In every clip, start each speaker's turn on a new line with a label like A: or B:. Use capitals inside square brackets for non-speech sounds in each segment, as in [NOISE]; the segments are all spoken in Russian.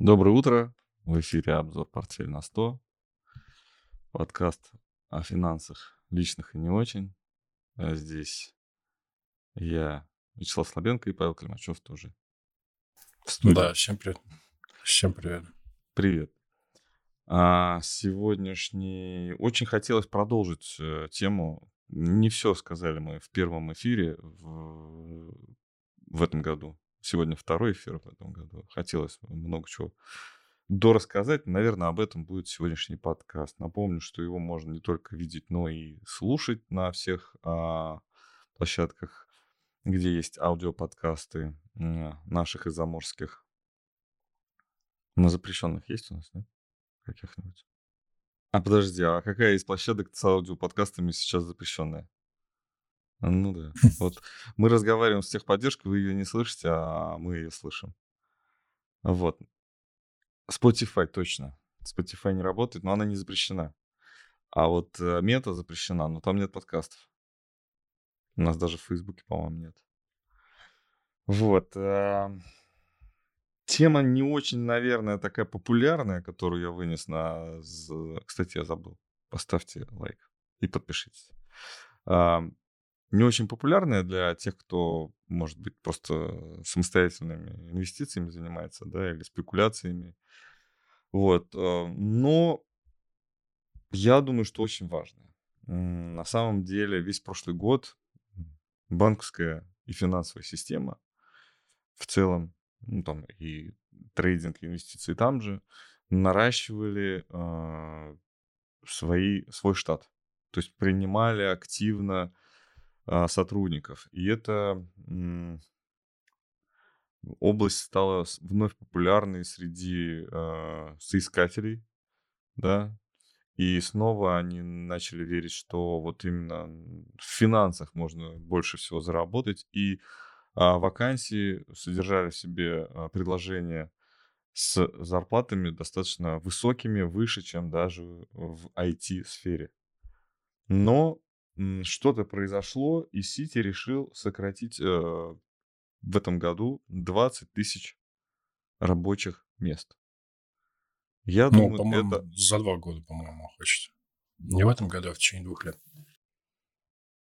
A: Доброе утро. В эфире обзор «Портфель на 100». Подкаст о финансах личных и не очень. А здесь я, Вячеслав Слабенко и Павел Климачев тоже.
B: Да, всем привет. Всем привет.
A: Привет. А сегодняшний... Очень хотелось продолжить э, тему. Не все сказали мы в первом эфире в, в этом году. Сегодня второй эфир в этом году. Хотелось много чего дорассказать. Наверное, об этом будет сегодняшний подкаст. Напомню, что его можно не только видеть, но и слушать на всех а, площадках, где есть аудиоподкасты наших и заморских. На запрещенных есть у нас, нет? Каких-нибудь? А подожди, а какая из площадок с аудиоподкастами сейчас запрещенная? Ну да. Вот [LAUGHS] мы разговариваем с техподдержкой, вы ее не слышите, а мы ее слышим. Вот. Spotify точно. Spotify не работает, но она не запрещена. А вот э, мета запрещена, но там нет подкастов. У нас даже в Фейсбуке, по-моему, нет. Вот. Э, тема не очень, наверное, такая популярная, которую я вынес на... Кстати, я забыл. Поставьте лайк и подпишитесь не очень популярная для тех, кто, может быть, просто самостоятельными инвестициями занимается, да, или спекуляциями. Вот. Э, но я думаю, что очень важно. На самом деле весь прошлый год банковская и финансовая система в целом, ну там и трейдинг, и инвестиции там же, наращивали э, свои, свой штат. То есть принимали активно а, сотрудников. И эта область стала вновь популярной среди э, соискателей, да, и снова они начали верить, что вот именно в финансах можно больше всего заработать, и а, вакансии содержали в себе а, предложения с зарплатами достаточно высокими, выше, чем даже в IT-сфере. Но что-то произошло, и Сити решил сократить э, в этом году 20 тысяч рабочих мест.
B: Я ну, думаю, это... за два года, по-моему, хочет. Не в этом году, а в течение двух лет.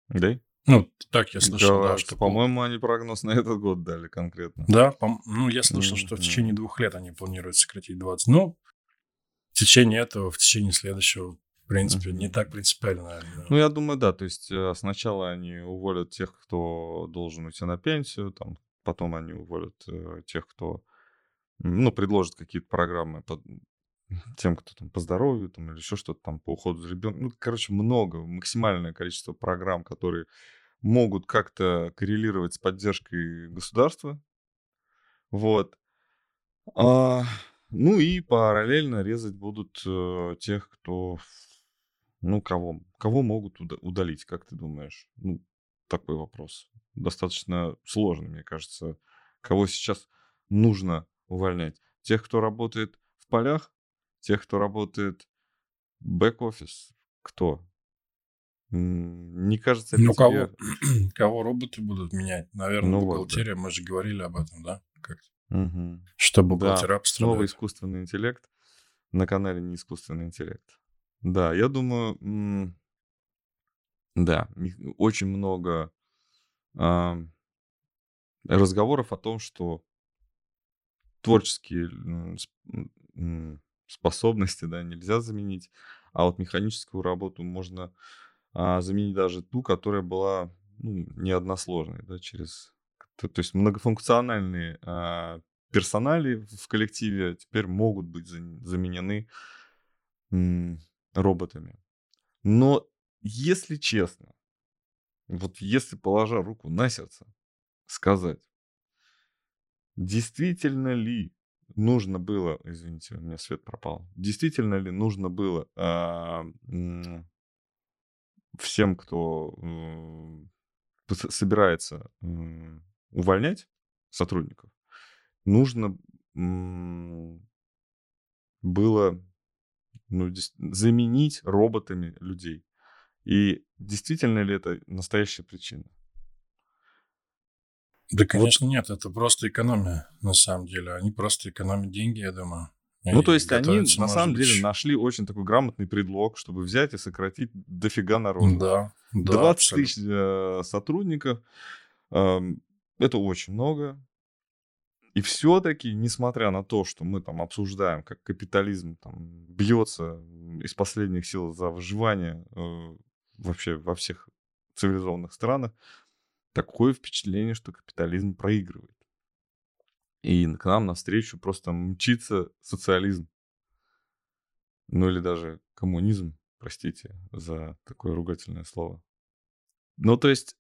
A: Да?
B: Ну, так я слышал, да,
A: да что... По-моему, они прогноз на этот год дали конкретно.
B: Да, по... ну, я слышал, mm-hmm. что в течение двух лет они планируют сократить 20. Ну, в течение этого, в течение следующего принципе, не так принципиально, наверное.
A: Ну, я думаю, да. То есть э, сначала они уволят тех, кто должен уйти на пенсию, там, потом они уволят э, тех, кто, ну, предложит какие-то программы под тем, кто там по здоровью, там, или еще что-то там по уходу за ребенком. Ну, короче, много, максимальное количество программ, которые могут как-то коррелировать с поддержкой государства. Вот. А, ну и параллельно резать будут э, тех, кто ну, кого? Кого могут удалить, как ты думаешь? Ну, такой вопрос. Достаточно сложный, мне кажется. Кого сейчас нужно увольнять? Тех, кто работает в полях? Тех, кто работает бэк-офис? Кто? Не кажется
B: ли ну, тебе... кого, [CLEARS THROAT] кого роботы будут менять? Наверное, ну, бухгалтерия, вот, да. мы же говорили об этом, да? Как угу. Что бухгалтера да,
A: пострадают. Новый искусственный интеллект на канале не искусственный интеллект. Да, я думаю, да, очень много а, разговоров о том, что творческие способности, да, нельзя заменить, а вот механическую работу можно а, заменить даже ту, которая была ну, не односложной, да, через, то, есть многофункциональные а, персонали в коллективе теперь могут быть заменены роботами. Но если честно, вот если положа руку на сердце, сказать, действительно ли нужно было, извините, у меня свет пропал, действительно ли нужно было а, всем, кто э, собирается э, увольнять сотрудников, нужно было ну, заменить роботами людей. И действительно ли это настоящая причина?
B: Да, конечно, вот. нет, это просто экономия, на самом деле. Они просто экономят деньги, я думаю.
A: Ну, то есть они, на самом быть... деле, нашли очень такой грамотный предлог, чтобы взять и сократить дофига народу.
B: Да,
A: да 20 абсолютно. тысяч э, сотрудников, э, это очень много. И все-таки, несмотря на то, что мы там обсуждаем, как капитализм там бьется из последних сил за выживание э, вообще во всех цивилизованных странах, такое впечатление, что капитализм проигрывает. И к нам навстречу просто мчится социализм. Ну или даже коммунизм, простите за такое ругательное слово. Ну то есть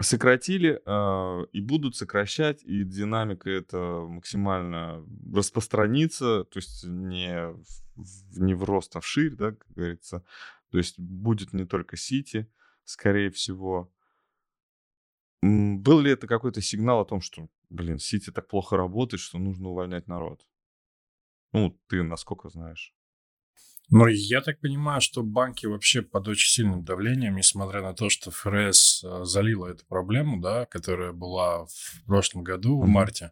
A: сократили э, и будут сокращать, и динамика это максимально распространится, то есть не в, не в рост, а в да, как говорится. То есть будет не только Сити, скорее всего. Был ли это какой-то сигнал о том, что, блин, Сити так плохо работает, что нужно увольнять народ? Ну, ты насколько знаешь?
B: Ну, я так понимаю, что банки вообще под очень сильным давлением, несмотря на то, что ФРС э, залила эту проблему, да, которая была в прошлом году, в марте.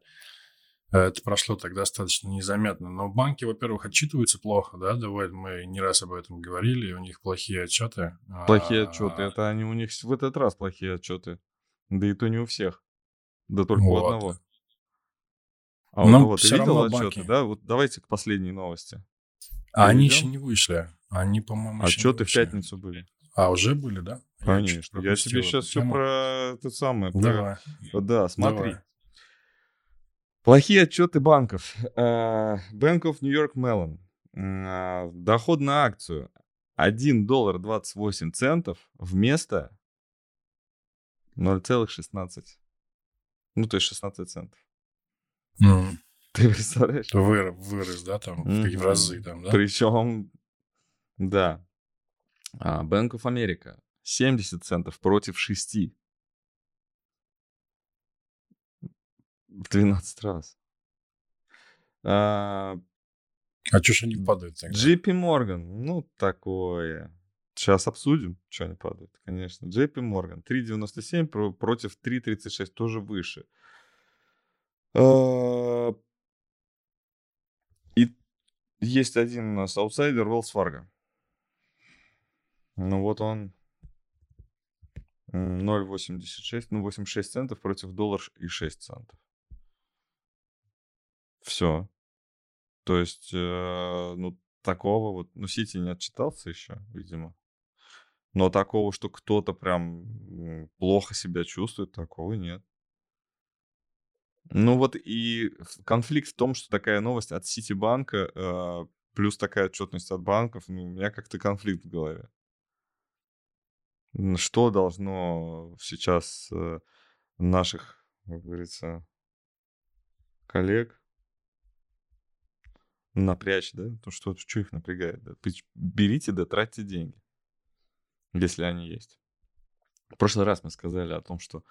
B: Э, это прошло так достаточно незаметно. Но банки, во-первых, отчитываются плохо, да, давай мы не раз об этом говорили, у них плохие отчеты.
A: Плохие отчеты, а, это они у них в этот раз плохие отчеты. Да и то не у всех. Да только вот. у одного. А у Но кого? Ты видел отчеты, банки... да? Вот давайте к последней новости.
B: А они еще не вышли. Они, по-моему,
A: Отчеты в пятницу были.
B: А, уже были, да?
A: Конечно. Я, я тебе сейчас все про это самое. Про...
B: Давай.
A: Да, смотри. Давай. Плохие отчеты банков. Uh, Bank of New York Mellon. Uh, доход на акцию 1 доллар 28 центов вместо 0,16. Ну, то есть 16 центов.
B: Mm.
A: Ты представляешь?
B: Вырос, вырос да, там mm-hmm. в разы там, да?
A: Причем, да. А, Bank of America 70 центов против 6. В 12 раз.
B: А, а что ж они падают тогда?
A: JP Morgan, ну, такое. Сейчас обсудим, что они падают, конечно. JP Morgan 3,97 против 3,36, тоже выше. А, есть один у нас аутсайдер Wells Fargo. Ну вот он 0,86, ну 86 центов против доллар и 6 центов. Все. То есть, э, ну, такого вот, ну, Сити не отчитался еще, видимо. Но такого, что кто-то прям плохо себя чувствует, такого нет. Ну вот и конфликт в том, что такая новость от Ситибанка э, плюс такая отчетность от банков, ну, у меня как-то конфликт в голове. Что должно сейчас э, наших, как говорится, коллег напрячь, да? То, что, что их напрягает, да? Берите, да, тратьте деньги, если они есть. В прошлый раз мы сказали о том, что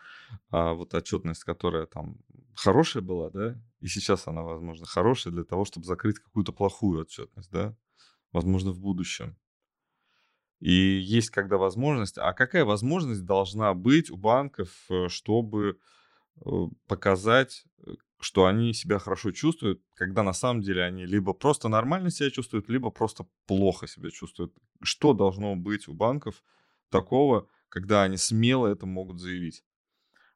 A: а, вот отчетность, которая там хорошая была, да, и сейчас она, возможно, хорошая для того, чтобы закрыть какую-то плохую отчетность, да, возможно, в будущем. И есть когда возможность, а какая возможность должна быть у банков, э, чтобы э, показать, э, что они себя хорошо чувствуют, когда на самом деле они либо просто нормально себя чувствуют, либо просто плохо себя чувствуют. Что должно быть у банков такого, когда они смело это могут заявить.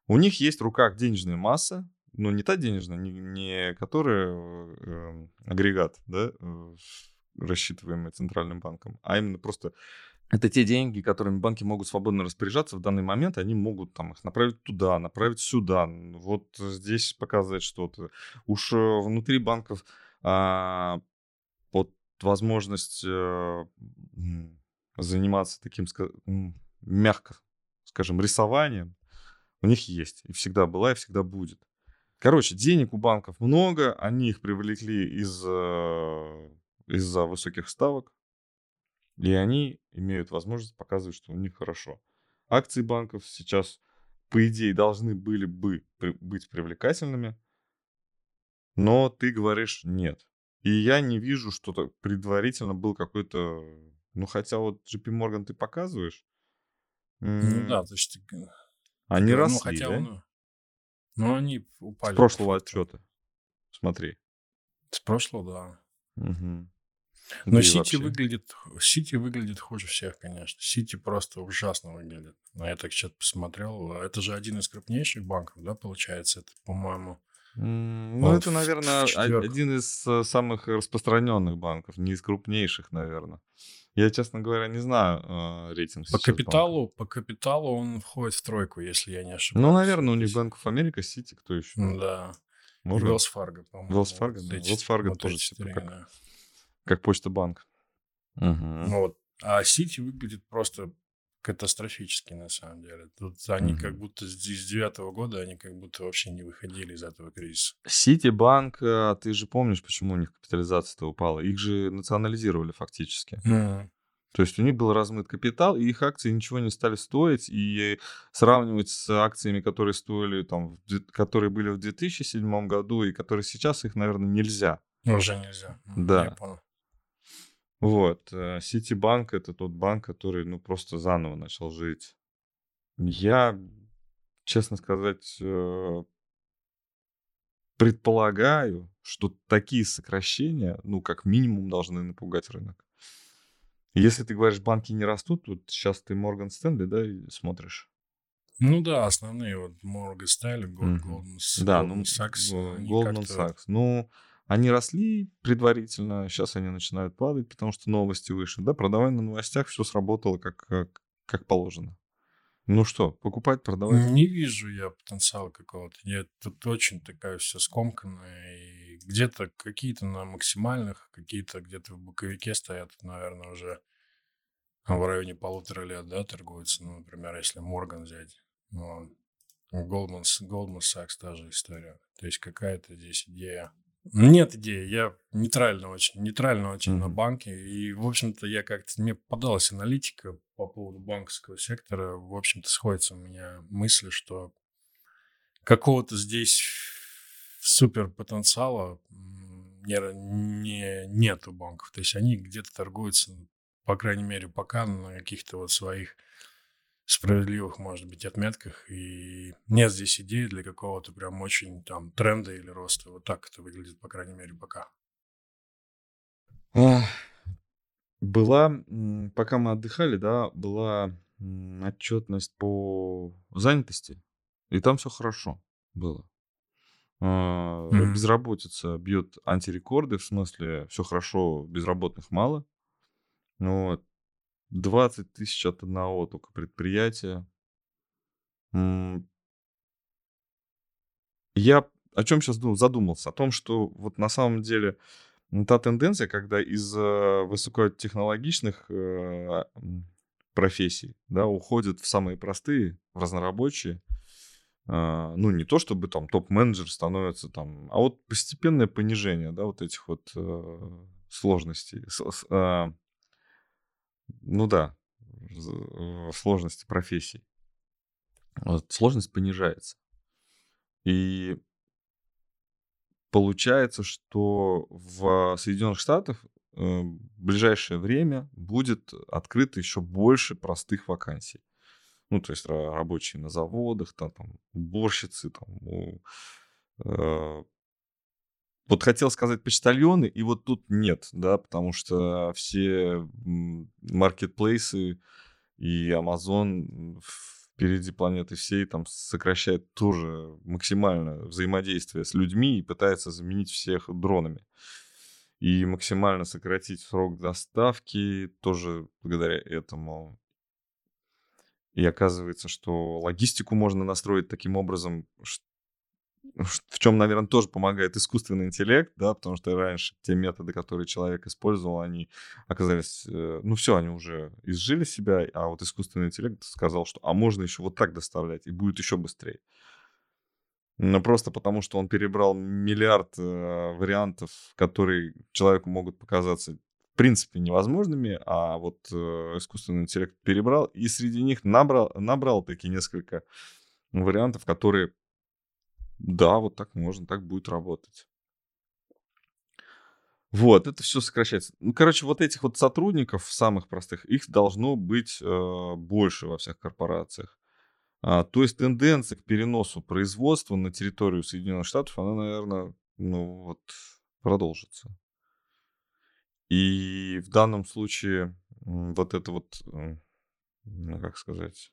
A: У них есть в руках денежная масса, но не та денежная, не, не которая э, агрегат, да, э, рассчитываемый центральным банком, а именно просто это те деньги, которыми банки могут свободно распоряжаться в данный момент, они могут там их направить туда, направить сюда. Вот здесь показывает что-то. Уж э, внутри банков а, под возможность а, заниматься таким мягко скажем, рисованием, у них есть. И всегда была, и всегда будет. Короче, денег у банков много, они их привлекли из, из-за высоких ставок, и они имеют возможность показывать, что у них хорошо. Акции банков сейчас, по идее, должны были бы быть привлекательными, но ты говоришь нет. И я не вижу, что предварительно был какой-то... Ну, хотя вот JP Morgan ты показываешь,
B: ну да, то есть...
A: Они ну, росли, хотя
B: да? Он... Ну, они
A: С
B: упали.
A: прошлого отчета. Смотри.
B: С прошлого, да.
A: Мгм.
B: Но
A: Да
B: Сити
A: вообще.
B: выглядит, Сити выглядит хуже всех, конечно. Сити просто ужасно выглядит. Но я так что-то посмотрел. Это же один из крупнейших банков, да, получается? Это, по-моему...
A: Ну,
B: Он
A: это, наверное, один из э, самых распространенных банков, не из крупнейших, наверное. Я, честно говоря, не знаю э, рейтинг
B: По
A: сейчас банка.
B: капиталу, по капиталу он входит в тройку, если я не ошибаюсь.
A: Ну, наверное, у них Банк of America, Сити, кто еще?
B: Да.
A: Может,
B: Wells Fargo, по-моему.
A: Wells Fargo, да. Wells Fargo тоже
B: эти
A: типа
B: четыре,
A: как-
B: да.
A: как Почта Банк.
B: Ну Вот. А Сити выглядит просто катастрофически, на самом деле. Тут они
A: Мгм.
B: как будто с девятого года, они как будто вообще не выходили из этого кризиса.
A: Ситибанк, э, ты же помнишь, почему у них капитализация-то упала? Их же национализировали фактически. То есть у них был размыт капитал, и их акции ничего не стали стоить, и сравнивать с акциями, которые стоили там, которые были в 2007 году и которые сейчас, их, наверное, нельзя.
B: Уже нельзя.
A: Да.
B: Я понял.
A: Вот. э, Ситибанк это тот банк, который, ну, просто заново начал жить. Я, честно сказать, э, предполагаю, что такие сокращения, ну, как минимум, должны напугать рынок. Если ты говоришь, банки не растут, вот сейчас ты Морган Стэнли, да, и смотришь.
B: Ну да, основные вот Gold-
A: Мгм.
B: Goldman
A: Да, ну,
B: Sachs,
A: э,
B: они
A: Goldman Sachs. Ну, они росли предварительно, сейчас они начинают падать, потому что новости выше. Да, продавай на новостях, все сработало как, как, как положено. Ну что, покупать, продавать?
B: Не вижу я потенциала какого-то. Я тут очень такая все скомканная. И где-то какие-то на максимальных, какие-то где-то в боковике стоят, наверное, уже в районе полутора лет, да, торгуются. Ну, например, если Морган взять. Ну, Goldman, Goldman Sachs та же история. То есть какая-то здесь идея. Нет идеи, я нейтрально очень, нейтрально очень на
A: Мгм.
B: банке. И, в общем-то, я как-то, мне попадалась аналитика по поводу банковского сектора. В общем-то, сходятся у меня мысли, что какого-то здесь супер потенциала не, не, нет у банков. То есть они где-то торгуются, по крайней мере, пока на каких-то вот своих справедливых, может быть, отметках. И нет здесь идеи для какого-то прям очень там тренда или роста. Вот так это выглядит, по крайней мере, пока.
A: Была, пока мы отдыхали, да, была отчетность по занятости, и там все хорошо было.
B: Мгм.
A: Безработица бьет антирекорды, в смысле, все хорошо, безработных мало. Вот. 20 тысяч от одного только предприятия. Я о чем сейчас задумался? О том, что вот на самом деле та тенденция, когда из э, высокотехнологичных э, профессий да, уходят в самые простые, в разнорабочие, а, ну, не то чтобы там топ-менеджер становится там, а вот постепенное понижение, да, вот этих вот э, сложностей. Ну да, э, сложности профессий. Вот, сложность понижается. И получается, что в Соединенных Штатах э, в ближайшее время будет открыто еще больше простых вакансий. Ну, то есть ра- рабочие на заводах, там, там уборщицы, там, э, вот хотел сказать почтальоны, и вот тут нет, да, потому что все маркетплейсы и Amazon впереди планеты всей там сокращает тоже максимально взаимодействие с людьми и пытается заменить всех дронами. И максимально сократить срок доставки тоже благодаря этому. И оказывается, что логистику можно настроить таким образом, ш- в чем, наверное, тоже помогает искусственный интеллект, да, потому что раньше те методы, которые человек использовал, они оказались, э, ну все, они уже изжили себя, а вот искусственный интеллект сказал, что а можно еще вот так доставлять, и будет еще быстрее. Но просто потому, что он перебрал миллиард э, вариантов, которые человеку могут показаться в принципе невозможными, а вот э, искусственный интеллект перебрал, и среди них набрал, набрал такие несколько вариантов, которые, да, вот так можно, так будет работать. Вот, это все сокращается. Ну, короче, вот этих вот сотрудников самых простых, их должно быть э, больше во всех корпорациях. А, то есть тенденция к переносу производства на территорию Соединенных Штатов, она, наверное, ну вот продолжится. И в данном случае вот это вот, ну, как сказать,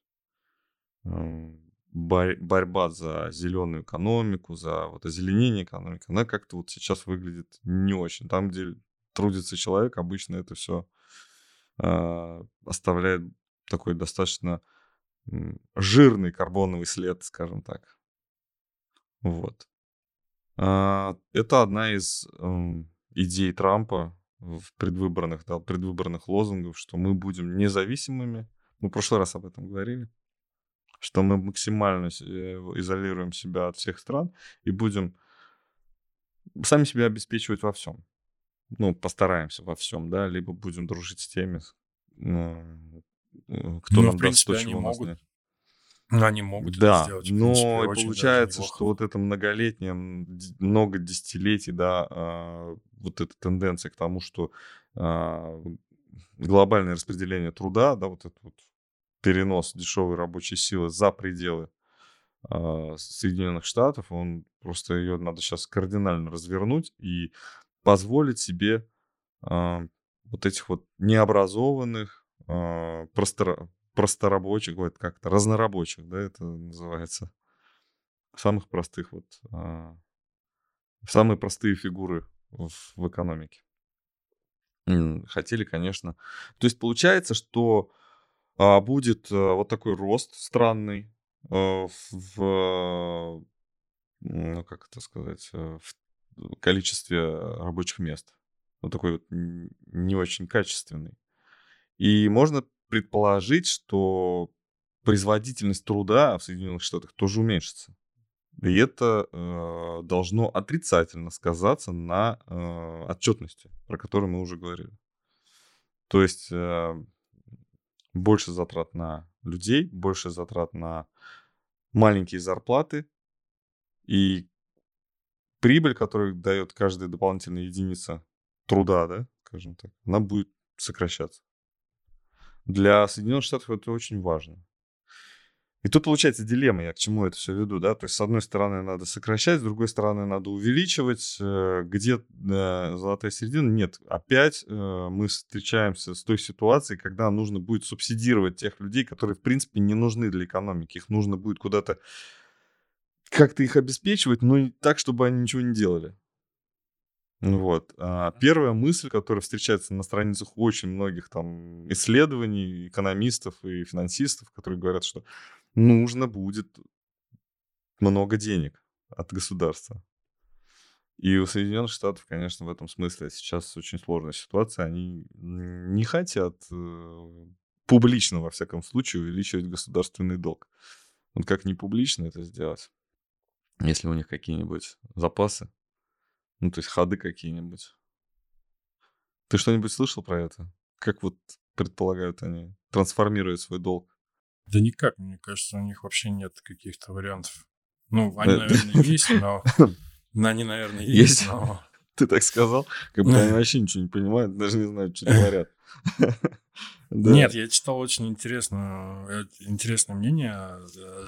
A: борьба за зеленую экономику, за вот озеленение экономики, она как-то вот сейчас выглядит не очень. Там, где трудится человек, обычно это все э, оставляет такой достаточно жирный карбоновый след, скажем так. Вот. А, это одна из э, идей Трампа в предвыборных, да, предвыборных лозунгов, что мы будем независимыми. Мы в прошлый раз об этом говорили что мы максимально э, изолируем себя от всех стран и будем сами себя обеспечивать во всем. Ну, постараемся во всем, да, либо будем дружить с теми, ну, э, кто ну, нам принципе, даст то, чего у нас нет.
B: Они могут
A: да, это сделать. но принципе, получается, что вот это многолетнее, много десятилетий, да, э, вот эта тенденция к тому, что э, глобальное распределение труда, да, вот это вот перенос дешевой рабочей силы за пределы э, Соединенных Штатов, он просто ее надо сейчас кардинально развернуть и позволить себе э, вот этих вот необразованных, э, просто, просторабочих, вот как-то разнорабочих, да, это называется, самых простых вот, э, самые простые фигуры в, в экономике. Хотели, конечно. То есть получается, что а, будет э, вот такой рост странный э, в, ну, как это сказать, э, в количестве рабочих мест. Вот такой вот не очень качественный. И можно предположить, что производительность труда в Соединенных Штатах тоже уменьшится. И это э, должно отрицательно сказаться на э, отчетности, про которую мы уже говорили. То есть э, больше затрат на людей, больше затрат на маленькие зарплаты и прибыль, которую дает каждая дополнительная единица труда, да, скажем так, она будет сокращаться. Для Соединенных Штатов это очень важно. И тут получается дилемма, я к чему это все веду, да, то есть с одной стороны надо сокращать, с другой стороны надо увеличивать, э, где золотая середина, нет, опять э, мы встречаемся с той ситуацией, когда нужно будет субсидировать тех людей, которые в принципе не нужны для экономики, их нужно будет куда-то как-то их обеспечивать, но так, чтобы они ничего не делали. Вот. А первая мысль, которая встречается на страницах очень многих там исследований, экономистов и финансистов, которые говорят, что нужно будет много денег от государства. И у Соединенных Штатов, конечно, в этом смысле сейчас очень сложная ситуация. Они не хотят э, публично, во всяком случае, увеличивать государственный долг. Вот как не публично это сделать? Если у них какие-нибудь запасы, ну, то есть ходы какие-нибудь. Ты что-нибудь слышал про это? Как вот предполагают они трансформировать свой долг?
B: Да никак, мне кажется, у них вообще нет каких-то вариантов. Ну, они, э, наверное, есть, но... Они, наверное, есть, но... [LAUGHS] [LAUGHS]
A: Ты так сказал? Как будто они вообще ничего не понимают, даже не знают, что говорят. [LAUGHS]
B: Нет, я читал очень интересное, э, интересное мнение, э,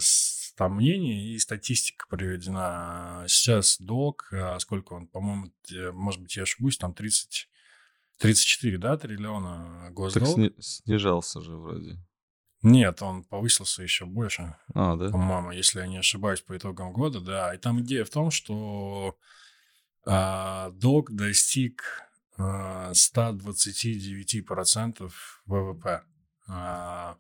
B: там мнение и статистика приведена. Сейчас долг, сколько он, по-моему, может быть, я ошибусь, там 30, 34, да, триллиона госдолг. Так
A: снижался же вроде.
B: Нет, он повысился еще больше.
A: А, да?
B: По-моему, если я не ошибаюсь, по итогам года, да. И там идея в том, что а, долг достиг а, 129% ВВП. А,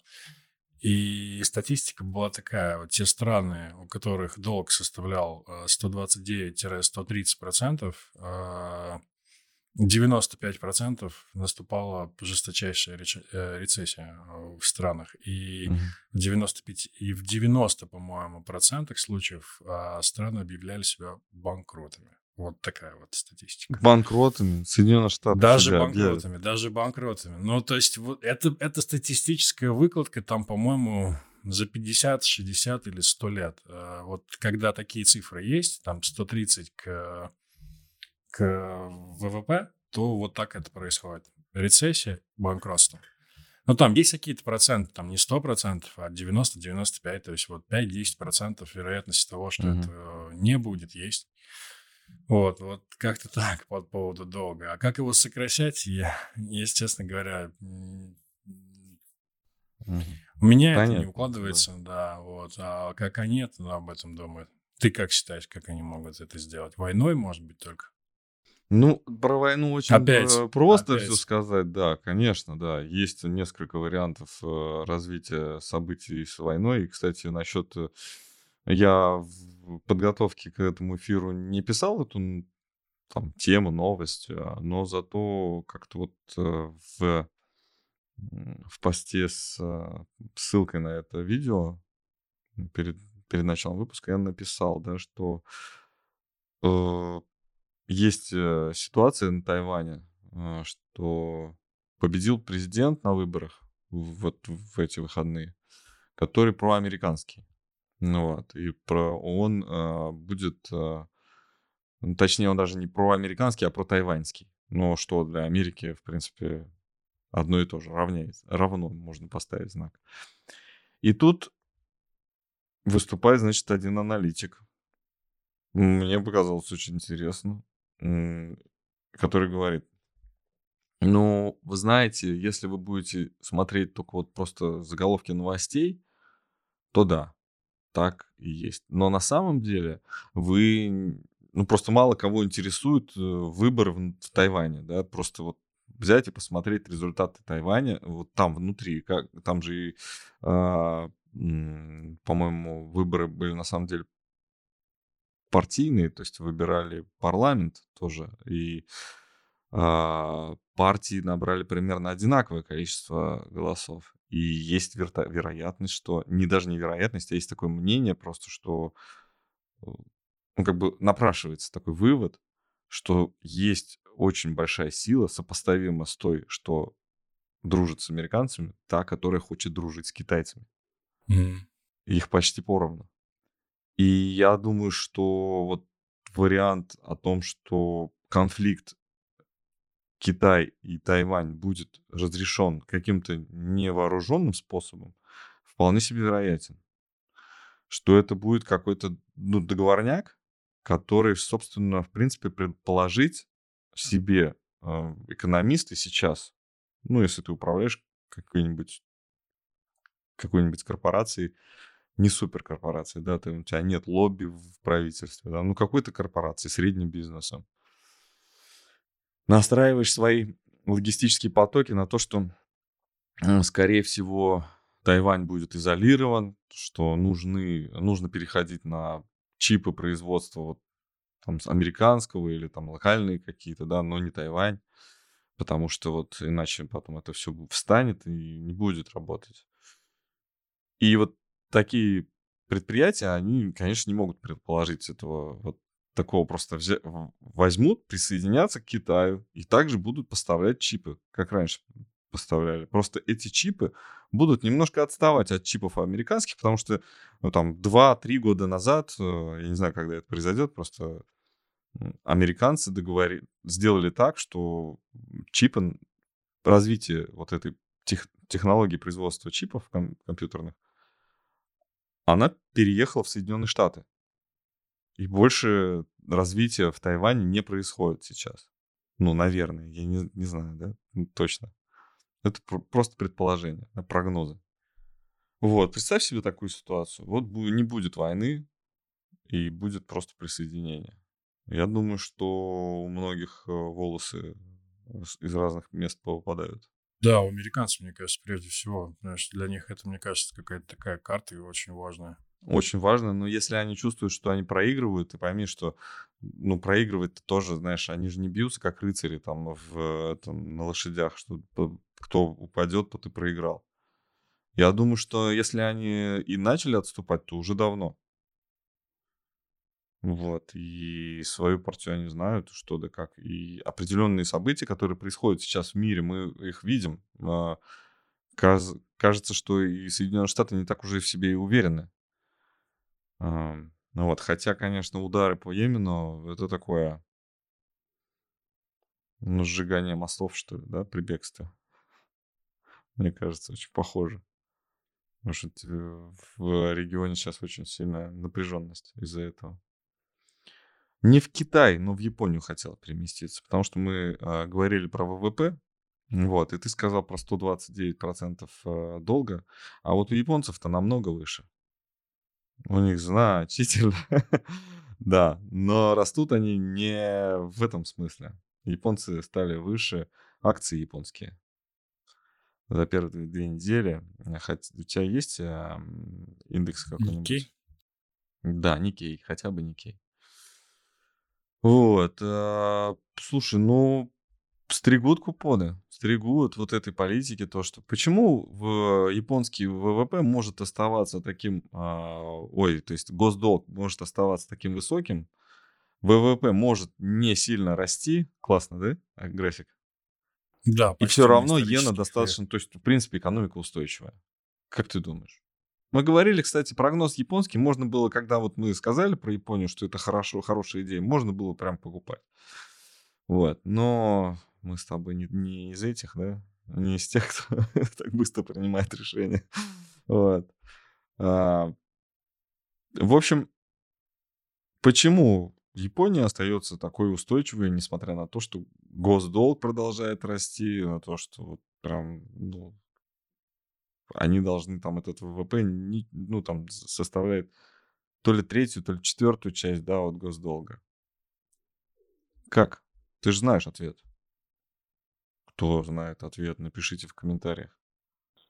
B: и статистика была такая, вот те страны, у которых долг составлял 129-130%, а, 95% наступала жесточайшая э, рецессия э, в странах. И, mm-hmm. в 95, и в 90, по-моему, процентах случаев а, страны объявляли себя банкротами. Вот такая вот статистика.
A: Банкротами? Соединенные Штаты
B: Даже банкротами, объявят. даже банкротами. Ну, то есть вот это, это статистическая выкладка там, по-моему, за 50, 60 или 100 лет. Вот когда такие цифры есть, там 130 к к ВВП, то вот так это происходит. Рецессия, банкротство. Ну, там есть какие-то проценты, там не 100%, а 90-95%, то есть вот 5-10% вероятности того, что
A: Мгм.
B: это не будет, есть. Вот, вот как-то [LAUGHS] так по поводу долга. А как его сокращать, я, если честно говоря,
A: Мгм.
B: у меня это
A: Понятно,
B: не
A: да.
B: укладывается, да, вот. А как они это ну, об этом думают? Ты как считаешь, как они могут это сделать? Войной, может быть, только?
A: Ну, про войну очень
B: Опять,
A: э, просто
B: опять.
A: все сказать, да, конечно, да. Есть несколько вариантов э, развития событий с войной. И, кстати, насчет... э, Я в подготовке к этому эфиру не писал эту там, тему, новость, а, но зато как-то вот в, в посте с э, ссылкой на это видео перед, перед началом выпуска я написал, да, что есть э, ситуация на Тайване, э, что победил президент на выборах вот в эти выходные, который проамериканский. Ну вот, и про он э, будет, э, ну, точнее, он даже не проамериканский, а протайваньский. Но что для Америки, в принципе, одно и то же, равняется, равно можно поставить знак. И тут выступает, значит, один аналитик. Мне показалось очень интересно, который говорит, ну, вы знаете, если вы будете смотреть только вот просто заголовки новостей, то да, так и есть. Но на самом деле вы, ну, просто мало кого интересуют э, выборы в, в Тайване, да, просто вот взять и посмотреть результаты Тайваня, вот там внутри, как, там же, м, по-моему, выборы были на самом деле партийные, то есть выбирали парламент тоже, и а, партии набрали примерно одинаковое количество голосов. И есть верта- вероятность, что... Не даже не вероятность, а есть такое мнение просто, что... э, Ну, как бы напрашивается такой вывод, что есть очень большая сила, сопоставима с той, что дружит с американцами, та, которая хочет дружить с китайцами.
B: М.
A: Их почти поровну. И я думаю, что вот вариант о том, что конфликт Китай и Тайвань будет разрешен каким-то невооруженным способом, вполне себе вероятен. Что это будет какой-то ну, договорняк, который, собственно, в принципе, предположить себе э, экономисты сейчас, ну, если ты управляешь какой-нибудь какой-нибудь корпорацией, не суперкорпорацией, да, ты, у тебя нет лобби в правительстве, да, ну, какой-то корпорации, средним бизнесом, настраиваешь свои логистические потоки на то, что, скорее всего, Тайвань будет изолирован, что нужны, нужно переходить на чипы производства вот, там, американского или там локальные какие-то, да, но не Тайвань, потому что вот иначе потом это все встанет и не будет работать. И вот такие предприятия, они, конечно, не могут предположить этого вот такого просто взя- возьмут, присоединятся к Китаю и также будут поставлять чипы, как раньше поставляли. Просто эти чипы будут немножко отставать от чипов американских, потому что ну, там 2-3 года назад, э, я не знаю, когда это произойдет, просто американцы договори... сделали так, что чипы, развитие вот этой тех- технологии производства чипов ком- компьютерных, она переехала в Соединенные Штаты. И больше развития в Тайване не происходит сейчас. Ну, наверное, я не, не знаю, да, точно. Это про- просто предположение, прогнозы. Вот, представь себе такую ситуацию. Вот не будет войны, и будет просто присоединение. Я думаю, что у многих э, волосы с- из разных мест попадают.
B: Да, у американцев, мне кажется, прежде всего, потому что для них это, мне кажется, какая-то такая карта и очень важная.
A: Очень важно, но если они чувствуют, что они проигрывают, ты пойми, что, ну, проигрывать тоже, знаешь, они же не бьются, как рыцари там в, этом, на лошадях, что кто упадет, тот и проиграл. Я думаю, что если они и начали отступать, то уже давно. Вот, и свою партию они знают, что да как. И определенные события, которые происходят сейчас в мире, мы их видим. А, каз- Кажется, что и Соединенные Штаты не так уже в себе и уверены. А, Ну вот, хотя, конечно, удары по Йемену это такое, ну, сжигание мостов, что ли, да, при бегстве. Мне кажется, очень похоже. Потому что э, в регионе сейчас очень сильная напряженность из-за этого. Не в Китай, но в Японию хотел переместиться, потому что мы э, говорили про ВВП, вот, и ты сказал про 129% э, долга, а вот у японцев-то намного выше. У них значительно. [LAUGHS] да, но растут они не в этом смысле. Японцы стали выше, акции японские. За первые две недели. Хоть у тебя есть индекс какой-нибудь? Никей? Да, Никей, хотя бы Никей. Вот. Э, слушай, ну, стригут купоны, стригут вот этой политики, то, что... Почему в японский ВВП может оставаться таким... А, ой, то есть госдолг может оставаться таким высоким, ВВП может не сильно расти. Классно, да, а, график?
B: Да.
A: И все равно иена достаточно... То есть, в принципе, экономика устойчивая. Как ты думаешь? Мы говорили, кстати, прогноз японский можно было, когда вот мы сказали про Японию, что это хорошо, хорошая идея, можно было прям покупать. Вот. Но мы с тобой не, не из этих, да? Не из тех, [LAUGHS] кто так быстро принимает решения. Вот. А, в общем, почему Япония остается такой устойчивой, несмотря на то, что госдолг продолжает расти, на то, что вот прям, ну, они должны там этот ВВП, не, ну, там составляет то ли третью, то ли четвертую часть, да, от госдолга. Как? Ты же знаешь ответ. Кто знает ответ, напишите в комментариях.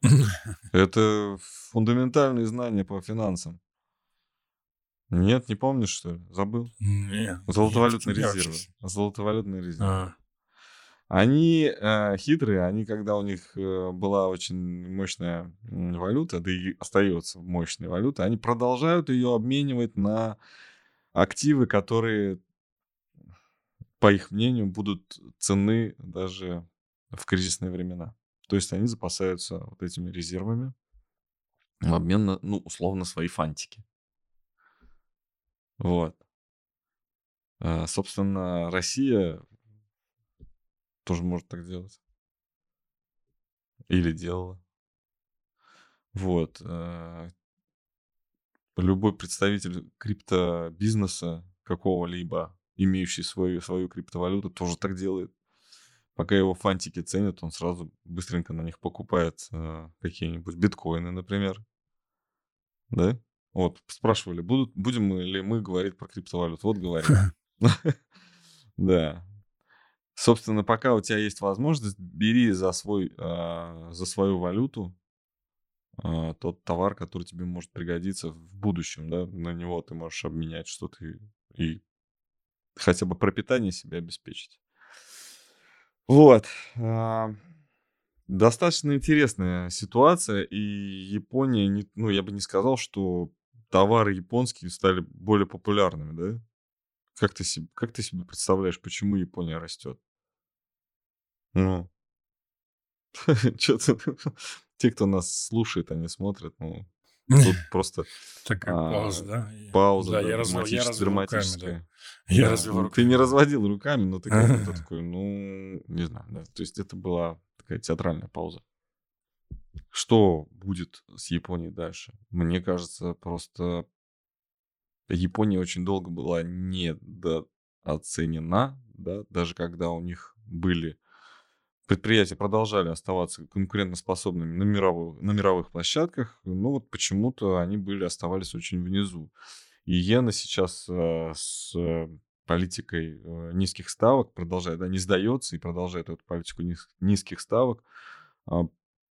A: [LAUGHS] Это фундаментальные знания по финансам. Нет, не помнишь, что ли? Забыл?
B: Нет.
A: Золотовалютные резервы. Золотовалютные резервы. А. Они э, хитрые, они, когда у них э, была очень мощная валюта, да и остается мощная валюта, они продолжают ее обменивать на активы, которые, по их мнению, будут ценны даже в кризисные времена. То есть они запасаются вот этими резервами в обмен на, ну, условно, свои фантики. Вот. А, собственно, Россия тоже может так делать. Или делала. Вот. А, любой представитель криптобизнеса какого-либо, имеющий свою, свою криптовалюту, тоже так делает пока его фантики ценят, он сразу быстренько на них покупает э, какие-нибудь биткоины, например. Да? Вот, спрашивали, будут, будем ли мы говорить про криптовалюту. Вот говорим. [LAUGHS] [LAUGHS] Да. Собственно, пока у тебя есть возможность, бери за, свой, э, за свою валюту э, тот товар, который тебе может пригодиться в будущем. Да? На него ты можешь обменять что-то и, и хотя бы пропитание себе обеспечить. Вот. А, достаточно интересная ситуация, и Япония, не, ну, я бы не сказал, что товары японские стали более популярными, да? Как ты, как ты себе представляешь, почему Япония растет? Ну, [LAUGHS] что-то [LAUGHS] те, кто нас слушает, они смотрят, ну, Тут [LAUGHS] просто
B: Такая а, пауза, да?
A: Пауза,
B: да,
A: да,
B: я развел, я развел
A: драматическая. Руками,
B: да. Я да. развел
A: ну,
B: руками.
A: Ты не разводил руками, но ты как-то такой, ну, не знаю, да. То есть это была такая театральная пауза. Что будет с Японией дальше? Мне кажется, просто Япония очень долго была недооценена, да, даже когда у них были предприятия продолжали оставаться конкурентоспособными на мировых, на мировых площадках, но вот почему-то они были, оставались очень внизу. И иена сейчас э, с политикой э, низких ставок продолжает, да, не сдается и продолжает эту политику низ, низких ставок, э,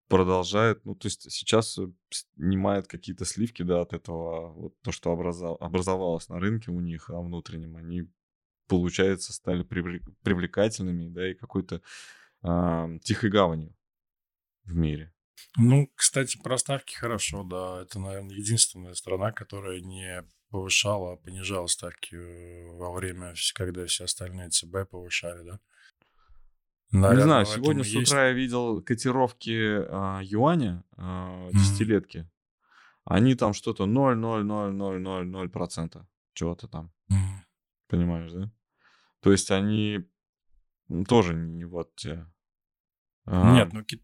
A: продолжает, ну, то есть сейчас снимает какие-то сливки, да, от этого, вот то, что образов, образовалось на рынке у них, а внутреннем, они, получается, стали привлекательными, да, и какой-то э, тихой гаванью в мире.
B: Ну, кстати, про ставки хорошо, да. Это, наверное, единственная страна, которая не повышала, а понижала ставки э, во время, когда все остальные ЦБ повышали, да?
A: Наверное, не знаю, сегодня с утра есть... я видел котировки э, юаня э, десятилетки. Mm. Они там что-то 0,00000% чего-то там. Mm. Понимаешь, да? То есть они тоже не вот те.
B: А, Нет, ну ки-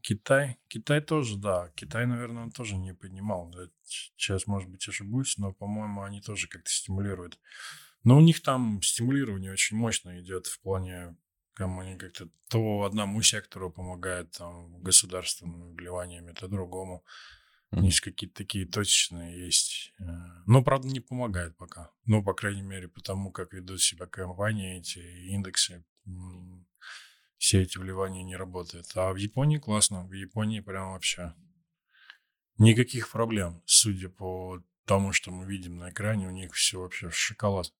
B: Китай, Китай тоже, да. Китай, наверное, он тоже не поднимал. Сейчас, может быть, ошибусь, но, по-моему, они тоже как-то стимулируют. Но у них там стимулирование очень мощно идет в плане кому они как-то то одному сектору помогают там государственными вливаниями, то другому. Mm-hmm. Есть какие-то такие точечные есть. Э, но, правда, не помогает пока. Ну, по крайней мере, потому как ведут себя компании, эти индексы, все эти вливания не работают. А в Японии классно. В Японии прям вообще никаких проблем. Судя по тому, что мы видим на экране, у них все вообще шоколад.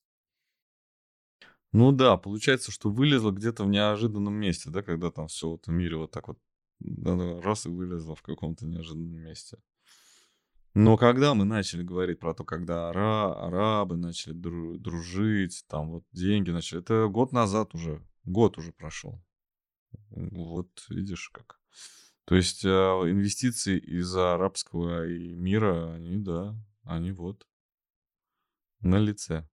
A: Ну да, получается, что вылезло где-то в неожиданном месте, да, когда там все в этом мире вот так вот раз и вылезло в каком-то неожиданном месте. Но когда мы начали говорить про то, когда ара, арабы начали дружить, там вот деньги начали, это год назад уже, год уже прошел. Вот видишь как. То есть а, инвестиции из арабского мира, они, да, они вот на лице.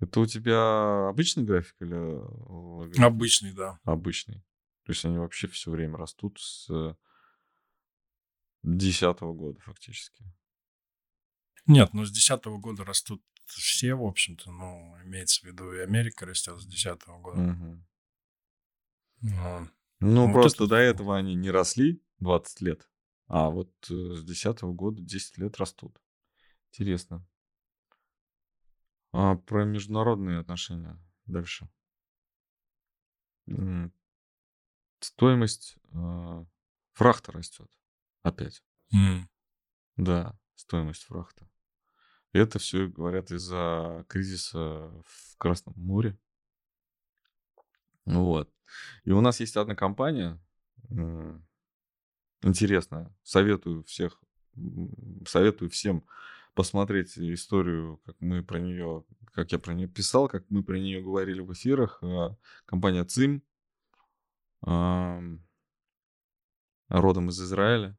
A: Это у тебя обычный график или
B: логарифм? Обычный, да.
A: Обычный. То есть они вообще все время растут с десятого года фактически.
B: Нет, ну с десятого года растут все, в общем-то, ну, имеется в виду и Америка растет с десятого года. Угу.
A: Ну, ну вот просто это... до этого они не росли 20 лет, а вот э, с десятого года 10 лет растут. Интересно. А про международные отношения дальше. Стоимость э, фрахта растет. Опять.
B: Mm.
A: Да, стоимость фрахта. это все говорят из-за кризиса в Красном море. Вот. И у нас есть одна компания, интересная. Советую всех, советую всем посмотреть историю, как мы про нее, как я про нее писал, как мы про нее говорили в эфирах. А, компания ЦИМ, родом из Израиля.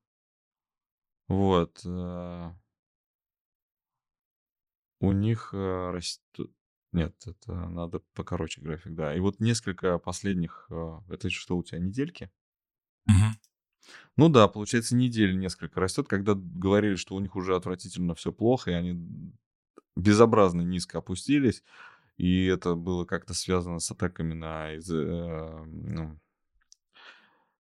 A: Вот. А, у них а, растет... Нет, это надо покороче график, да. И вот несколько последних... Это что у тебя, недельки?
B: Угу.
A: Ну да, получается, недели несколько растет, когда говорили, что у них уже отвратительно все плохо, и они безобразно низко опустились, и это было как-то связано с атаками на... Из, э, ну,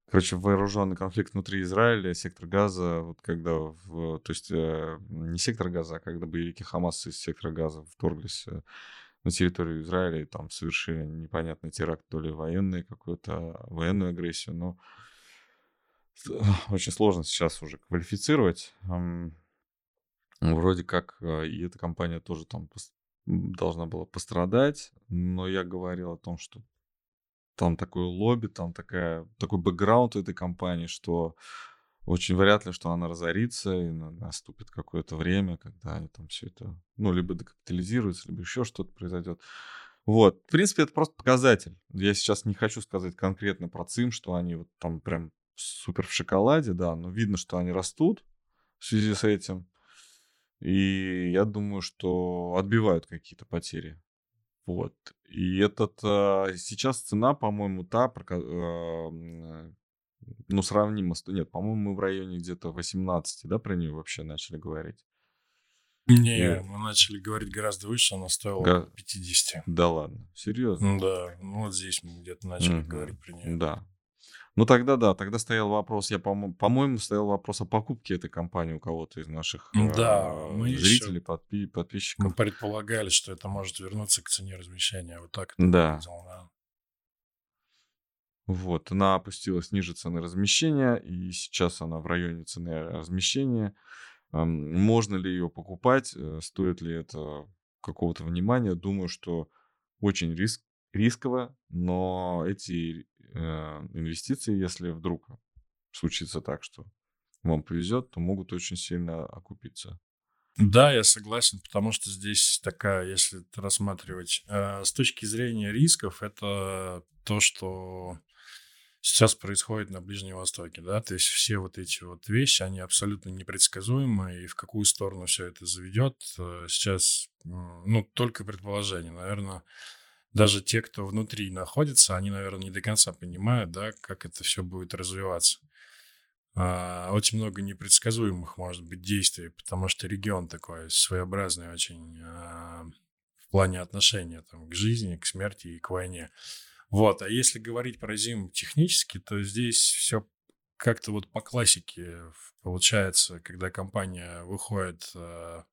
A: короче, вооруженный конфликт внутри Израиля, сектор газа, вот когда, в, то есть э, не сектор газа, а когда боевики Хамас из сектора газа вторглись э, на территорию Израиля и там совершили непонятный теракт, то ли военный какую-то, военную агрессию, но очень сложно сейчас уже квалифицировать. Вроде как э, и эта компания тоже там должна была пострадать, но я говорил о том, что там такое лобби, там такая, такой бэкграунд у этой компании, что очень вряд ли, что она разорится, и наступит какое-то время, когда там все это, ну, либо декапитализируются, либо еще что-то произойдет. Вот. В принципе, это просто показатель. Я сейчас не хочу сказать конкретно про ЦИМ, что они вот там прям супер в шоколаде, да, но видно, что они растут в связи с этим. И я думаю, что отбивают какие-то потери. Вот. И этот а, сейчас цена, по-моему, та, а, ну, сравнима с... Нет, по-моему, мы в районе где-то 18, да, про нее вообще начали говорить.
B: Не, и... мы начали говорить гораздо выше, она стоила Га... 50.
A: Да ладно, серьезно?
B: Да, ну вот здесь мы где-то начали угу. говорить про нее.
A: Да, ну тогда да, тогда стоял вопрос, я по- по-моему, стоял вопрос о покупке этой компании у кого-то из наших
B: да, э, мы
A: зрителей, подпи- подписчиков.
B: Мы предполагали, что это может вернуться к цене размещения. Вот так
A: это да. Выглядело, да. Вот, она опустилась ниже цены размещения, и сейчас она в районе цены размещения. Можно ли ее покупать? Э, стоит ли это какого-то внимания? Думаю, что очень риск, рисково, но эти э, инвестиции, если вдруг случится так, что вам повезет, то могут очень сильно окупиться.
B: Да, я согласен, потому что здесь такая, если рассматривать э, с точки зрения рисков, это то, что сейчас происходит на Ближнем Востоке, да, то есть все вот эти вот вещи, они абсолютно непредсказуемы, и в какую сторону все это заведет, э, сейчас, ну, только предположение, наверное, даже те, кто внутри находится, они, наверное, не до конца понимают, да, как это все будет развиваться. А, очень много непредсказуемых, может быть, действий, потому что регион такой своеобразный очень а, в плане отношения там, к жизни, к смерти и к войне. Вот, а если говорить про зим технически, то здесь все как-то вот по классике получается, когда компания выходит а,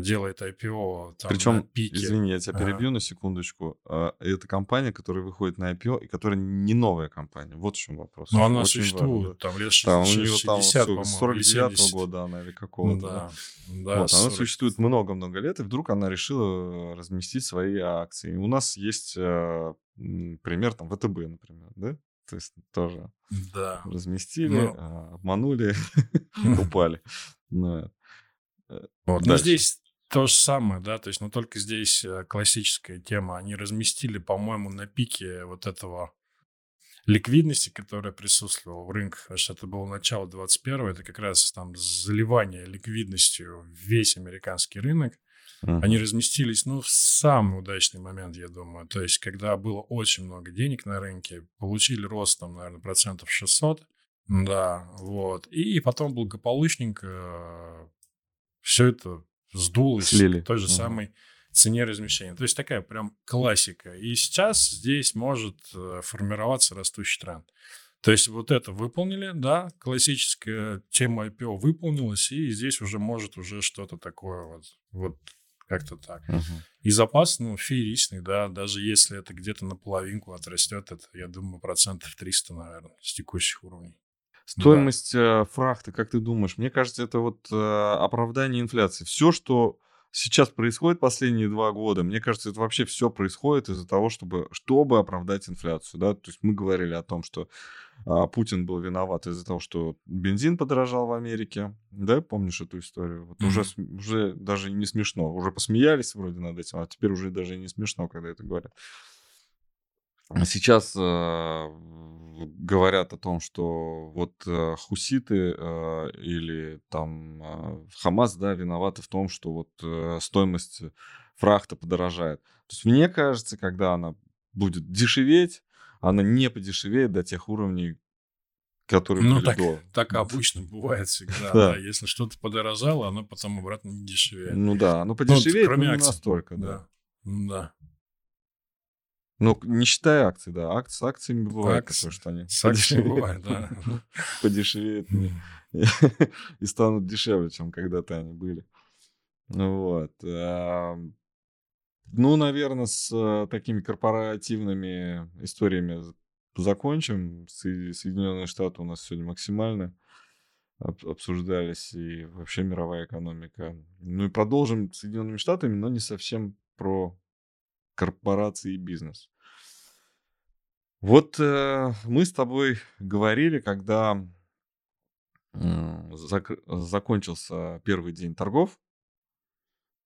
B: делает IPO там
A: Причем,
B: на пике.
A: извини, я тебя перебью на секундочку. А, это компания, которая выходит на IPO, и которая не новая компания. Вот в чем вопрос.
B: Ну, она Очень существует, важно, там лет 60, там, у нее там
A: 49 года она или какого-то. Да, да. вот, 40. Она существует много-много лет, и вдруг она решила разместить свои акции. у нас есть э, пример, там, ВТБ, например, да? То есть тоже
B: да.
A: разместили, ну... обманули, [LAUGHS] [LAUGHS] упали. Ну,
B: Э, вот. Но здесь то же самое, да, то есть, но только здесь э, классическая тема. Они разместили, по-моему, на пике вот этого ликвидности, которая присутствовала в рынках, потому что это было начало 21-го, это как раз там заливание ликвидностью весь американский рынок. Uh-huh. Они разместились, ну, в самый удачный момент, я думаю. То есть, когда было очень много денег на рынке, получили рост, там, наверное, процентов 600, да, вот. И потом благополучненько все это сдулось Слили. к той же угу. самой цене размещения. То есть такая прям классика. И сейчас здесь может э, формироваться растущий тренд. То есть вот это выполнили, да, классическая тема IPO выполнилась, и здесь уже может уже что-то такое вот, вот как-то так. Uh-huh. И запас, ну, фееричный, да, даже если это где-то на половинку отрастет, это, я думаю, процентов 300, наверное, с текущих уровней.
A: Стоимость да. Э, фрахта, как ты думаешь? Мне кажется, это вот э, оправдание инфляции. Все, что сейчас происходит последние два года, мне кажется, это вообще все происходит из-за того, чтобы, чтобы оправдать инфляцию. Да? То есть мы говорили о том, что а, Путин был виноват из-за того, что бензин подорожал в Америке. Да, помнишь эту историю? Вот mm-hmm. уже, уже даже не смешно. Уже посмеялись вроде над этим, а теперь уже даже не смешно, когда это говорят. Сейчас э, говорят о том, что вот э, хуситы э, или там э, Хамас, да, виноваты в том, что вот э, стоимость фрахта подорожает. То есть мне кажется, когда она будет дешеветь, она не подешевеет до тех уровней, которые ну, были
B: так,
A: до.
B: Так обычно бывает всегда. [LAUGHS] да. Да. Если что-то подорожало, оно потом обратно не дешевеет.
A: Ну да, оно подешевеет, ну, но не акций. настолько, да.
B: Да. да.
A: Ну, не считая акций, да. Акции, с акциями бывает
B: Акции.
A: такое, что они
B: с акциями бывает, да. [LAUGHS]
A: подешевеют [LAUGHS] и станут дешевле, чем когда-то они были. Вот. Ну, наверное, с э, такими корпоративными историями закончим. Соединенные Штаты у нас сегодня максимально обсуждались, и вообще мировая экономика. Ну и продолжим Соединенными Штатами, но не совсем про корпорации и бизнес. Вот э, мы с тобой говорили, когда э, зак- закончился первый день торгов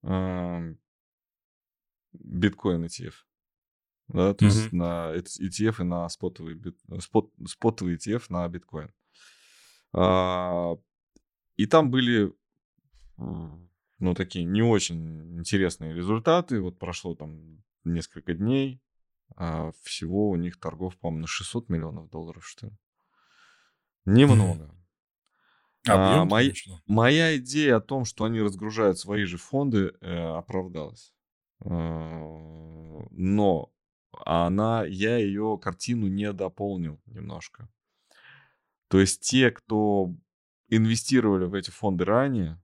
A: э, биткоин ETF. Да, то mm-hmm. есть на ETF и на спотовый, бит, спот, спотовый ETF на биткоин. А, и там были ну, такие не очень интересные результаты. Вот прошло там несколько дней. А всего у них торгов, по-моему, на 600 миллионов долларов, что ли. Немного. А, моя, моя идея о том, что они разгружают свои же фонды, э, оправдалась. Э, но она, я ее картину не дополнил немножко. То есть те, кто инвестировали в эти фонды ранее,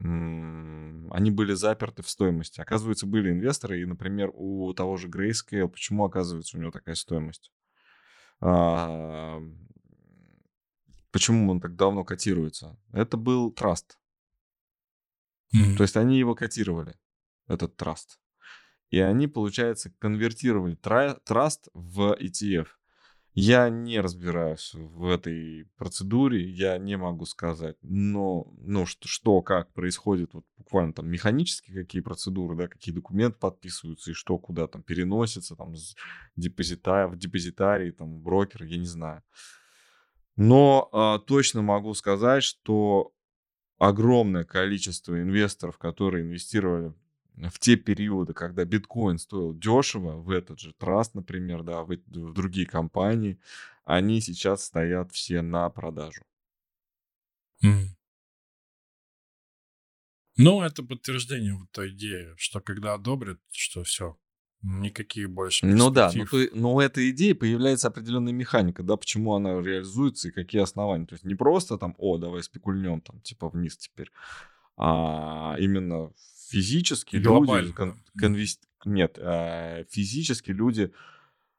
A: они были заперты в стоимости. Оказывается, были инвесторы, и, например, у того же Grayscale, почему, оказывается, у него такая стоимость? А, почему он так давно котируется? Это был траст. Mm-hmm. То есть они его котировали, этот траст. И они, получается, конвертировали траст в ETF. Я не разбираюсь в этой процедуре, я не могу сказать, но ну, что, что, как происходит, вот буквально там механически какие процедуры, да, какие документы подписываются и что куда там переносится, там депозита, в депозитарий, там брокер, я не знаю. Но а, точно могу сказать, что огромное количество инвесторов, которые инвестировали в те периоды, когда биткоин стоил дешево, в этот же Trust, например, да, в, в другие компании, они сейчас стоят все на продажу.
B: Mm. Ну, это подтверждение вот той идеи, что когда одобрят, что все, никаких больше
A: Ну да, но, то, но эта идея появляется определенная механика, да, почему она реализуется и какие основания. То есть не просто там, о, давай спекульнем там, типа вниз теперь, а именно физически люди... Кон, конвест, нет, а, физически люди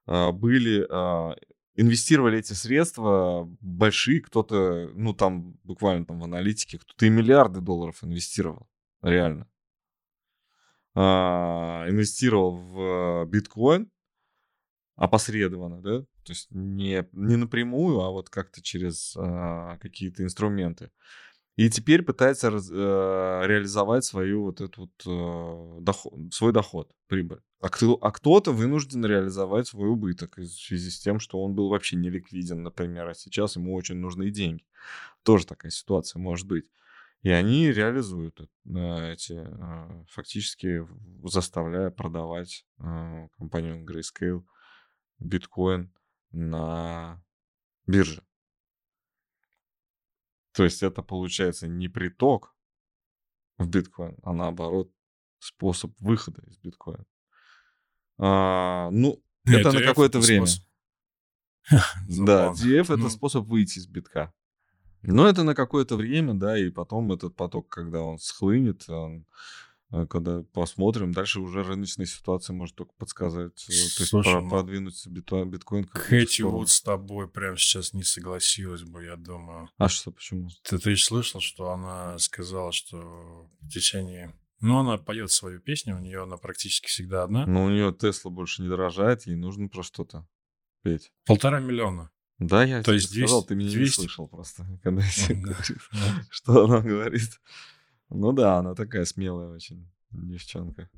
A: а, были а, инвестировали эти средства большие, кто-то, ну там буквально там в аналитике, кто-то и миллиарды долларов инвестировал, реально. А, инвестировал в биткоин опосредованно, да, то есть не, не напрямую, а вот как-то через а, какие-то инструменты. И теперь пытается раз, э, реализовать свою вот эту вот, э, доход, свой доход, прибыль. А, кто, а кто-то вынужден реализовать свой убыток в связи с тем, что он был вообще не ликвиден, например, а сейчас ему очень нужны деньги. Тоже такая ситуация может быть. И они реализуют э, эти, э, фактически заставляя продавать э, компанию Grayscale биткоин на бирже. То есть это получается не приток в биткоин, а наоборот способ выхода из биткоина. А, ну, Нет, это на какое-то время. Способ... [LAUGHS] да, DF это ну... способ выйти из битка. Но это на какое-то время, да, и потом этот поток, когда он схлынет, он когда посмотрим, дальше уже рыночная ситуация может только подсказать, Слушай, э, то есть ну, продвинуть биткоин.
B: Кэти вот с тобой прямо сейчас не согласилась бы, я думаю.
A: А что, почему?
B: Ты, ты слышал, что она сказала, что в течение... Ну, она поет свою песню, у нее она практически всегда одна.
A: Но у нее Тесла больше не дорожает, ей нужно про что-то петь.
B: Полтора миллиона.
A: Да, я
B: То есть 200,
A: сказал, ты меня 200... не слышал просто, [LAUGHS] когда я тебе [LAUGHS] говорю, что она говорит. Ну да, она такая смелая очень девчонка.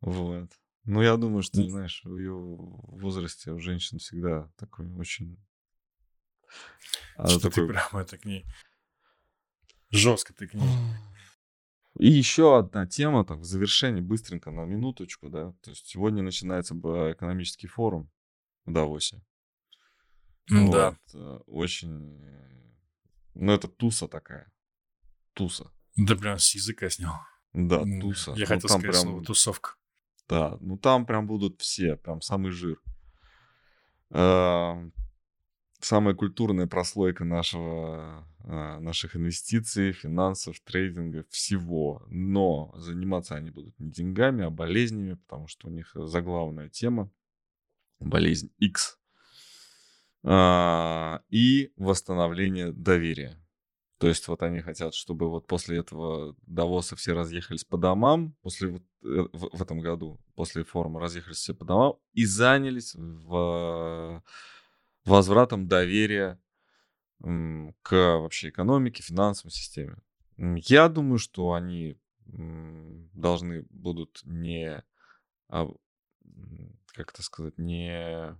A: Вот. Ну, я думаю, что, знаешь, в ее возрасте у женщин всегда такой очень...
B: Она что такой... ты прямо это к ней... Жестко ты к ней. [GASPS]
A: И еще одна тема, так, в завершении, быстренько, на минуточку, да. То есть сегодня начинается экономический форум в Давосе.
B: Вот. Да.
A: Э, очень... Ну, это туса такая туса.
B: Да прям с языка снял.
A: Да, туса.
B: Я ну, хотел сказать прям... слово тусовка.
A: Да, ну там прям будут все, прям самый жир. Э, самая культурная прослойка нашего, э, наших инвестиций, финансов, трейдинга, всего. Но заниматься они будут не деньгами, а болезнями, потому что у них заглавная тема болезнь X э, и восстановление доверия. То есть вот они хотят, чтобы вот после этого Давоса все разъехались по домам, после вот, э, в, в этом году, после форума разъехались все по домам и занялись в, возвратом доверия к вообще экономике, финансовой системе. Я думаю, что они должны будут не, как это сказать, не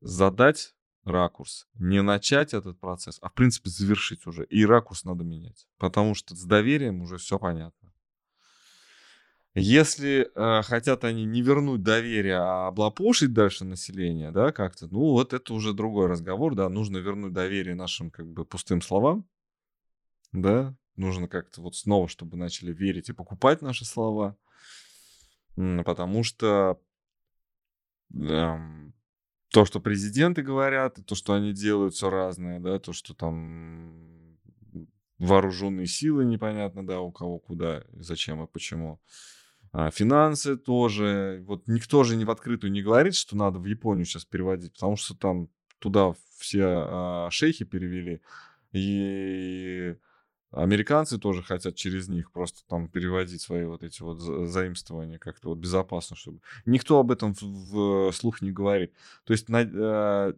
A: задать ракурс. Не начать этот процесс, а в принципе завершить уже. И ракурс надо менять. Потому что с доверием уже все понятно. Если э, хотят они не вернуть доверие, а облапошить дальше население, да, как-то, ну вот это уже другой разговор, да, нужно вернуть доверие нашим как бы пустым словам, да, нужно как-то вот снова, чтобы начали верить и покупать наши слова, потому что эм, то, что президенты говорят, то, что они делают, все разное, да, то, что там вооруженные силы непонятно, да, у кого куда, зачем и почему. А финансы тоже. Вот никто же не в открытую не говорит, что надо в Японию сейчас переводить, потому что там туда все а, шейхи перевели. И Американцы тоже хотят через них просто там переводить свои вот эти вот заимствования как-то вот безопасно, чтобы... Никто об этом в слух не говорит. То есть на, э,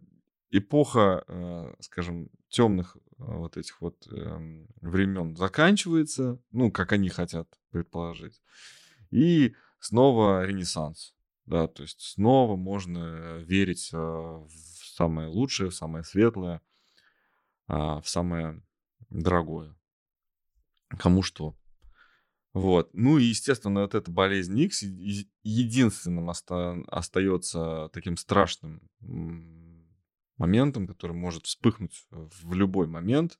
A: эпоха, э, скажем, темных э, вот этих вот э, времен заканчивается, ну, как они хотят предположить. И снова ренессанс. Да, то есть снова можно верить э, в самое лучшее, в самое светлое, э, в самое дорогое. Кому что. Вот. Ну и, естественно, вот эта болезнь X единственным оста- остается таким страшным моментом, который может вспыхнуть в любой момент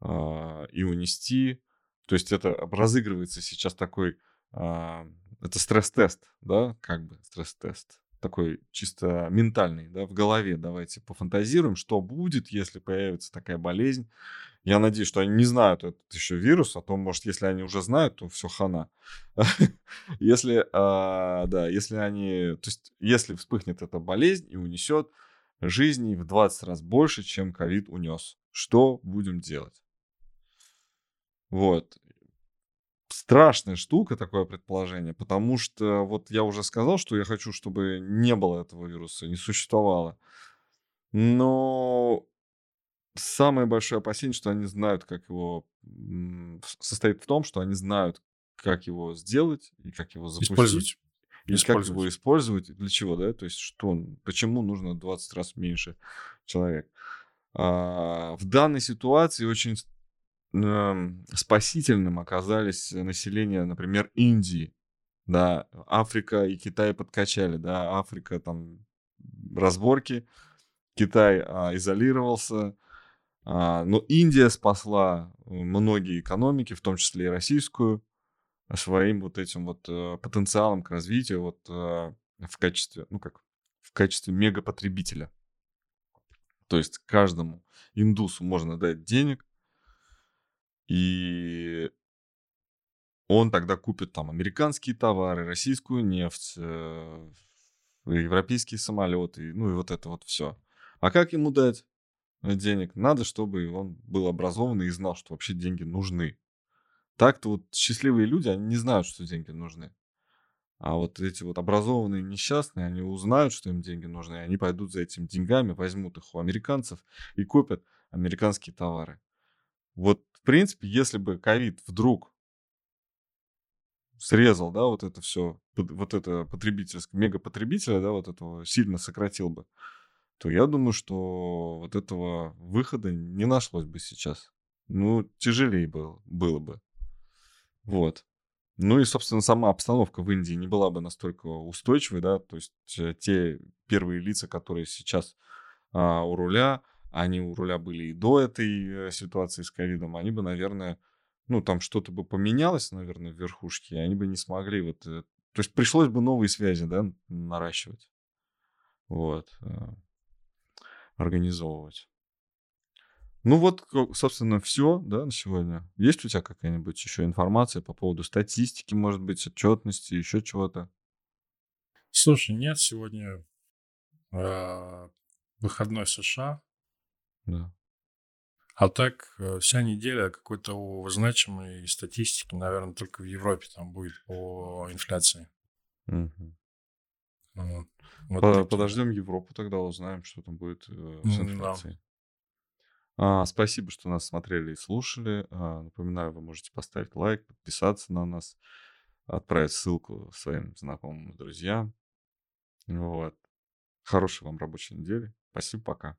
A: а, и унести. То есть это разыгрывается сейчас такой, а, это стресс-тест, да, как бы стресс-тест такой чисто ментальный, да, в голове. Давайте пофантазируем, что будет, если появится такая болезнь. Я надеюсь, что они не знают этот еще вирус, а то, может, если они уже знают, то все хана. [LAUGHS] Если, а, да, если они, то есть, если вспыхнет эта болезнь и унесет жизней в 20 раз больше, чем ковид унес, что будем делать? Вот страшная штука, такое предположение, потому что вот я уже сказал, что я хочу, чтобы не было этого вируса, не существовало. Но самое большое опасение, что они знают, как его... Состоит в том, что они знают, как его сделать и как его запустить. Использовать. И как его использовать, для чего, да? То есть что, почему нужно 20 раз меньше человек. А, в данной ситуации очень спасительным оказались население, например, Индии. Да, Африка и Китай подкачали, да, Африка там разборки, Китай а, изолировался, а, но Индия спасла многие экономики, в том числе и российскую, своим вот этим вот а, потенциалом к развитию вот а, в качестве, ну как, в качестве мегапотребителя. То есть каждому индусу можно дать денег, и он тогда купит там американские товары, российскую нефть, э, европейские самолеты, ну и вот это вот все. А как ему дать денег? Надо, чтобы он был образованный и знал, что вообще деньги нужны. Так-то вот счастливые люди, они не знают, что деньги нужны. А вот эти вот образованные несчастные, они узнают, что им деньги нужны, и они пойдут за этими деньгами, возьмут их у американцев и купят американские товары. Вот, в принципе, если бы ковид вдруг срезал, да, вот это все, вот это потребительское, мегапотребителя, да, вот этого сильно сократил бы, то я думаю, что вот этого выхода не нашлось бы сейчас. Ну, тяжелее было, было бы. Вот. Ну и, собственно, сама обстановка в Индии не была бы настолько устойчивой, да, то есть э, те первые лица, которые сейчас а, у руля, они у руля были и до этой э, ситуации с ковидом, они бы, наверное, ну, там что-то бы поменялось, наверное, в верхушке, и они бы не смогли вот... Э, то есть пришлось бы новые связи, да, наращивать. Вот. Э, организовывать. Ну вот, собственно, все, да, на сегодня. Есть у тебя какая-нибудь еще информация по поводу статистики, может быть, отчетности, еще чего-то?
B: Слушай, нет, сегодня э, выходной США.
A: Да.
B: А так, э, вся неделя какой-то значимой статистики, наверное, только в Европе там будет по инфляции.
A: Угу. Вот. Вот по подождем Европу, тогда узнаем, что там будет э, с инфляцией. Да. А, спасибо, что нас смотрели и слушали. А, напоминаю, вы можете поставить лайк, подписаться на нас, отправить ссылку своим знакомым, друзьям. Вот. Хорошей вам рабочей недели. Спасибо, пока.